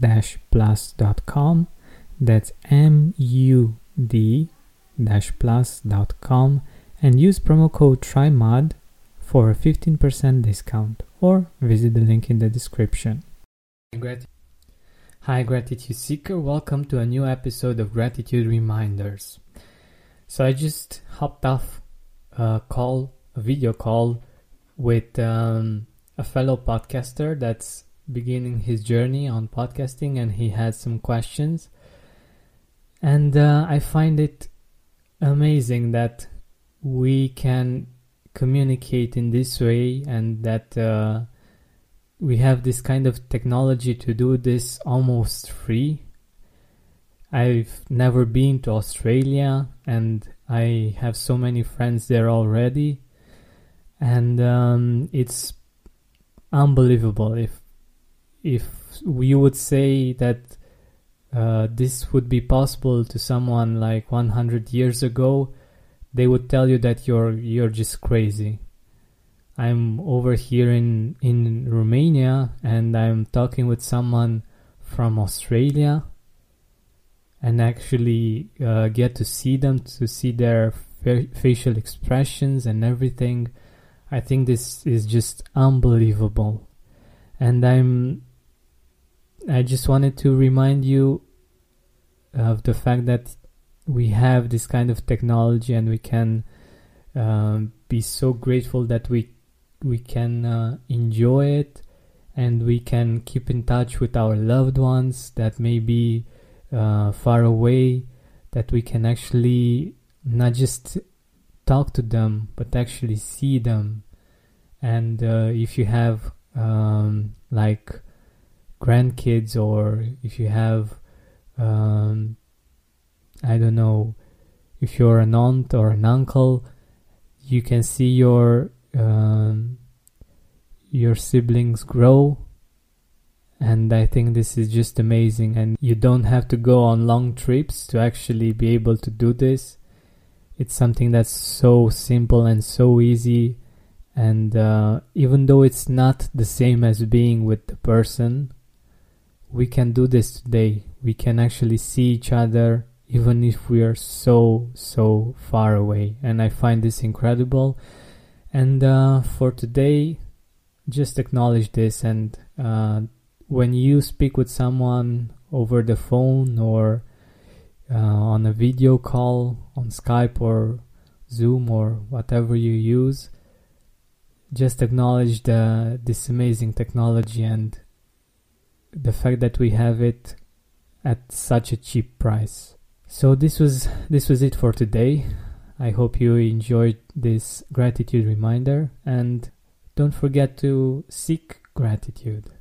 mood-plus.com. That's M U D plus.com and use promo code TRYMOD for a 15% discount or visit the link in the description. Hi, Gratitude Seeker. Welcome to a new episode of Gratitude Reminders. So, I just hopped off a call, a video call with um, a fellow podcaster that's beginning his journey on podcasting, and he had some questions. And uh, I find it amazing that we can communicate in this way and that uh, we have this kind of technology to do this almost free. I've never been to Australia and I have so many friends there already, and um, it's unbelievable. If if you would say that uh, this would be possible to someone like 100 years ago, they would tell you that you're you're just crazy. I'm over here in in Romania and I'm talking with someone from Australia and actually uh, get to see them to see their fa- facial expressions and everything. I think this is just unbelievable. And I'm I just wanted to remind you of the fact that we have this kind of technology and we can um, be so grateful that we we can uh, enjoy it and we can keep in touch with our loved ones that may be uh, far away that we can actually not just talk to them but actually see them. And uh, if you have um, like grandkids or if you have um, I don't know if you're an aunt or an uncle, you can see your um, your siblings grow, and I think this is just amazing. And you don't have to go on long trips to actually be able to do this. It's something that's so simple and so easy. And uh, even though it's not the same as being with the person, we can do this today. We can actually see each other even if we are so so far away and i find this incredible and uh, for today just acknowledge this and uh, when you speak with someone over the phone or uh, on a video call on skype or zoom or whatever you use just acknowledge the this amazing technology and the fact that we have it at such a cheap price so this was this was it for today. I hope you enjoyed this gratitude reminder and don't forget to seek gratitude.